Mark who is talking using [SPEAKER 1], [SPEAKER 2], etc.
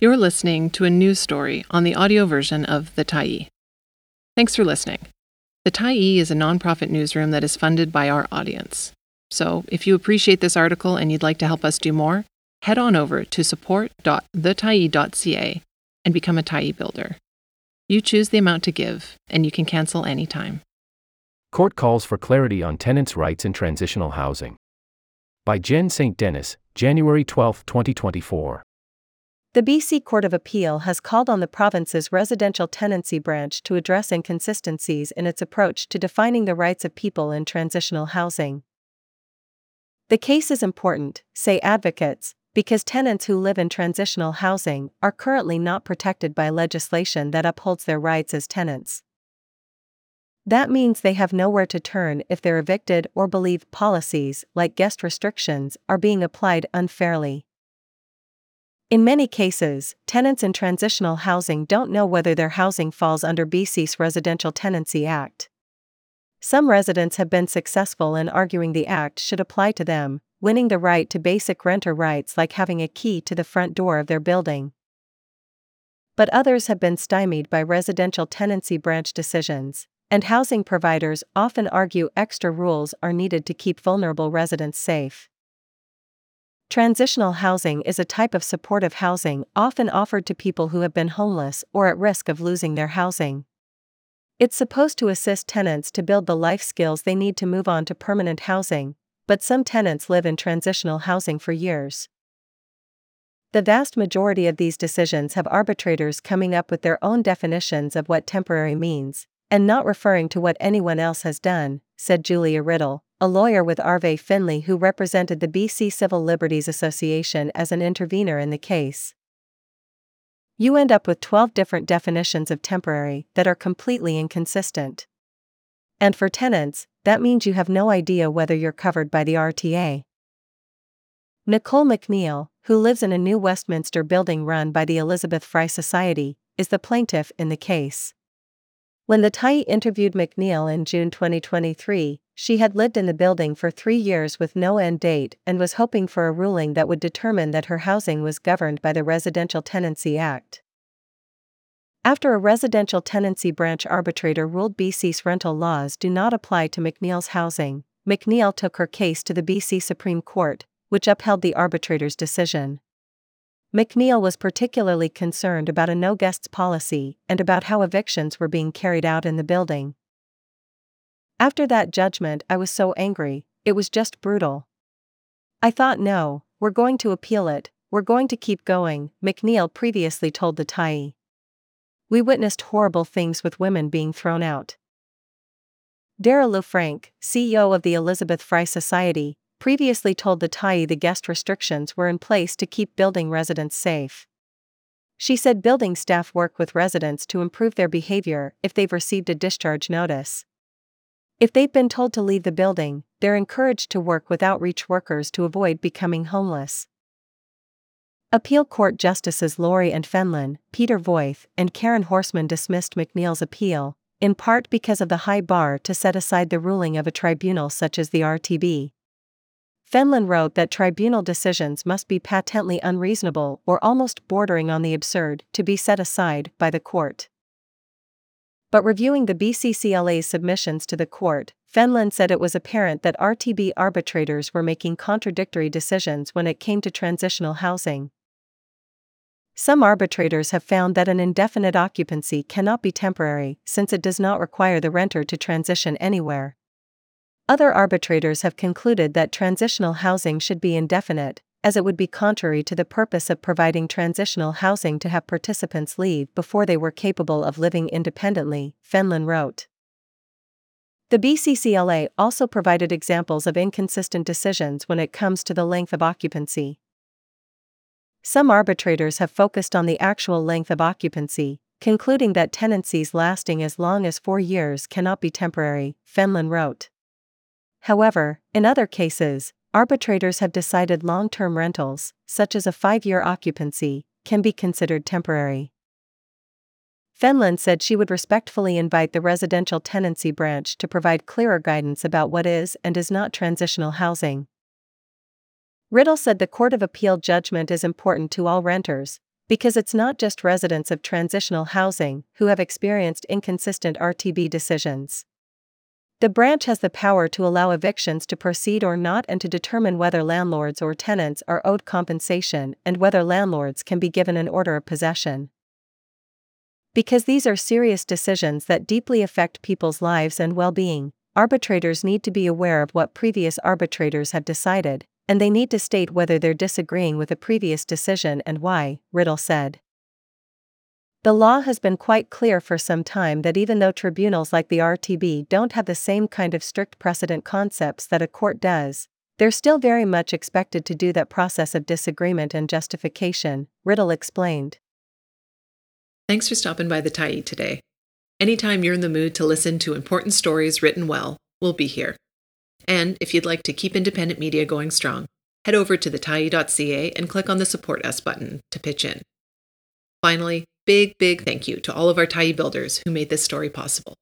[SPEAKER 1] You're listening to a news story on the audio version of The Tyee. Thanks for listening. The Tyee is a nonprofit newsroom that is funded by our audience. So, if you appreciate this article and you'd like to help us do more, head on over to support.thetyee.ca and become a Tyee builder. You choose the amount to give, and you can cancel anytime.
[SPEAKER 2] Court calls for clarity on tenants' rights in transitional housing. By Jen St. Denis, January 12, 2024.
[SPEAKER 3] The BC Court of Appeal has called on the province's residential tenancy branch to address inconsistencies in its approach to defining the rights of people in transitional housing. The case is important, say advocates, because tenants who live in transitional housing are currently not protected by legislation that upholds their rights as tenants. That means they have nowhere to turn if they're evicted or believe policies, like guest restrictions, are being applied unfairly. In many cases, tenants in transitional housing don't know whether their housing falls under BC's Residential Tenancy Act. Some residents have been successful in arguing the Act should apply to them, winning the right to basic renter rights like having a key to the front door of their building. But others have been stymied by residential tenancy branch decisions, and housing providers often argue extra rules are needed to keep vulnerable residents safe. Transitional housing is a type of supportive housing often offered to people who have been homeless or at risk of losing their housing. It's supposed to assist tenants to build the life skills they need to move on to permanent housing, but some tenants live in transitional housing for years. The vast majority of these decisions have arbitrators coming up with their own definitions of what temporary means, and not referring to what anyone else has done, said Julia Riddle, a lawyer with Arvay Finlay who represented the BC Civil Liberties Association as an intervener in the case. You end up with 12 different definitions of temporary that are completely inconsistent. And for tenants, that means you have no idea whether you're covered by the RTA. Nicole McNeil, who lives in a New Westminster building run by the Elizabeth Fry Society, is the plaintiff in the case. When the Tyee interviewed McNeil in June 2023, she had lived in the building for three years with no end date and was hoping for a ruling that would determine that her housing was governed by the Residential Tenancy Act. After a residential tenancy branch arbitrator ruled BC's rental laws do not apply to McNeil's housing, McNeil took her case to the BC Supreme Court, which upheld the arbitrator's decision. McNeil was particularly concerned about a no guests policy and about how evictions were being carried out in the building. After that judgment, I was so angry, it was just brutal. I thought, no, we're going to appeal it, we're going to keep going, McNeil previously told the Tyee. We witnessed horrible things with women being thrown out. Darragh LeFranc, CEO of the Elizabeth Fry Society, previously told the Tyee the guest restrictions were in place to keep building residents safe. She said building staff work with residents to improve their behavior if they've received a discharge notice. If they've been told to leave the building, they're encouraged to work with outreach workers to avoid becoming homeless. Appeal Court Justices Lauri Ann Fenlon, Peter Voith, and Karen Horsman dismissed McNeil's appeal, in part because of the high bar to set aside the ruling of a tribunal such as the RTB. Fenlon wrote that tribunal decisions must be patently unreasonable or almost bordering on the absurd to be set aside by the court. But reviewing the BCCLA's submissions to the court, Fenlon said it was apparent that RTB arbitrators were making contradictory decisions when it came to transitional housing. Some arbitrators have found that an indefinite occupancy cannot be temporary since it does not require the renter to transition anywhere. Other arbitrators have concluded that transitional housing should be indefinite, as it would be contrary to the purpose of providing transitional housing to have participants leave before they were capable of living independently, Fenlon wrote. The BCCLA also provided examples of inconsistent decisions when it comes to the length of occupancy. Some arbitrators have focused on the actual length of occupancy, concluding that tenancies lasting as long as four years cannot be temporary, Fenlon wrote. However, in other cases, arbitrators have decided long term rentals, such as a five year occupancy, can be considered temporary. Fenlon said she would respectfully invite the residential tenancy branch to provide clearer guidance about what is and is not transitional housing. Riddle said the Court of Appeal judgment is important to all renters, Because it's not just residents of transitional housing who have experienced inconsistent RTB decisions. The branch has the power to allow evictions to proceed or not and to determine whether landlords or tenants are owed compensation and whether landlords can be given an order of possession. Because these are serious decisions that deeply affect people's lives and well being, arbitrators need to be aware of what previous arbitrators have decided, and they need to state whether they're disagreeing with a previous decision and why, Riddle said. The law has been quite clear for some time that even though tribunals like the RTB don't have the same kind of strict precedent concepts that a court does, they're still very much expected to do that process of disagreement and justification, Riddle explained.
[SPEAKER 1] Thanks for stopping by the Tyee today. Anytime you're in the mood to listen to important stories written well, we'll be here. And if you'd like to keep independent media going strong, head over to thetyee.ca and click on the Support Us button to pitch in. Finally, big, big thank you to all of our Tyee builders who made this story possible.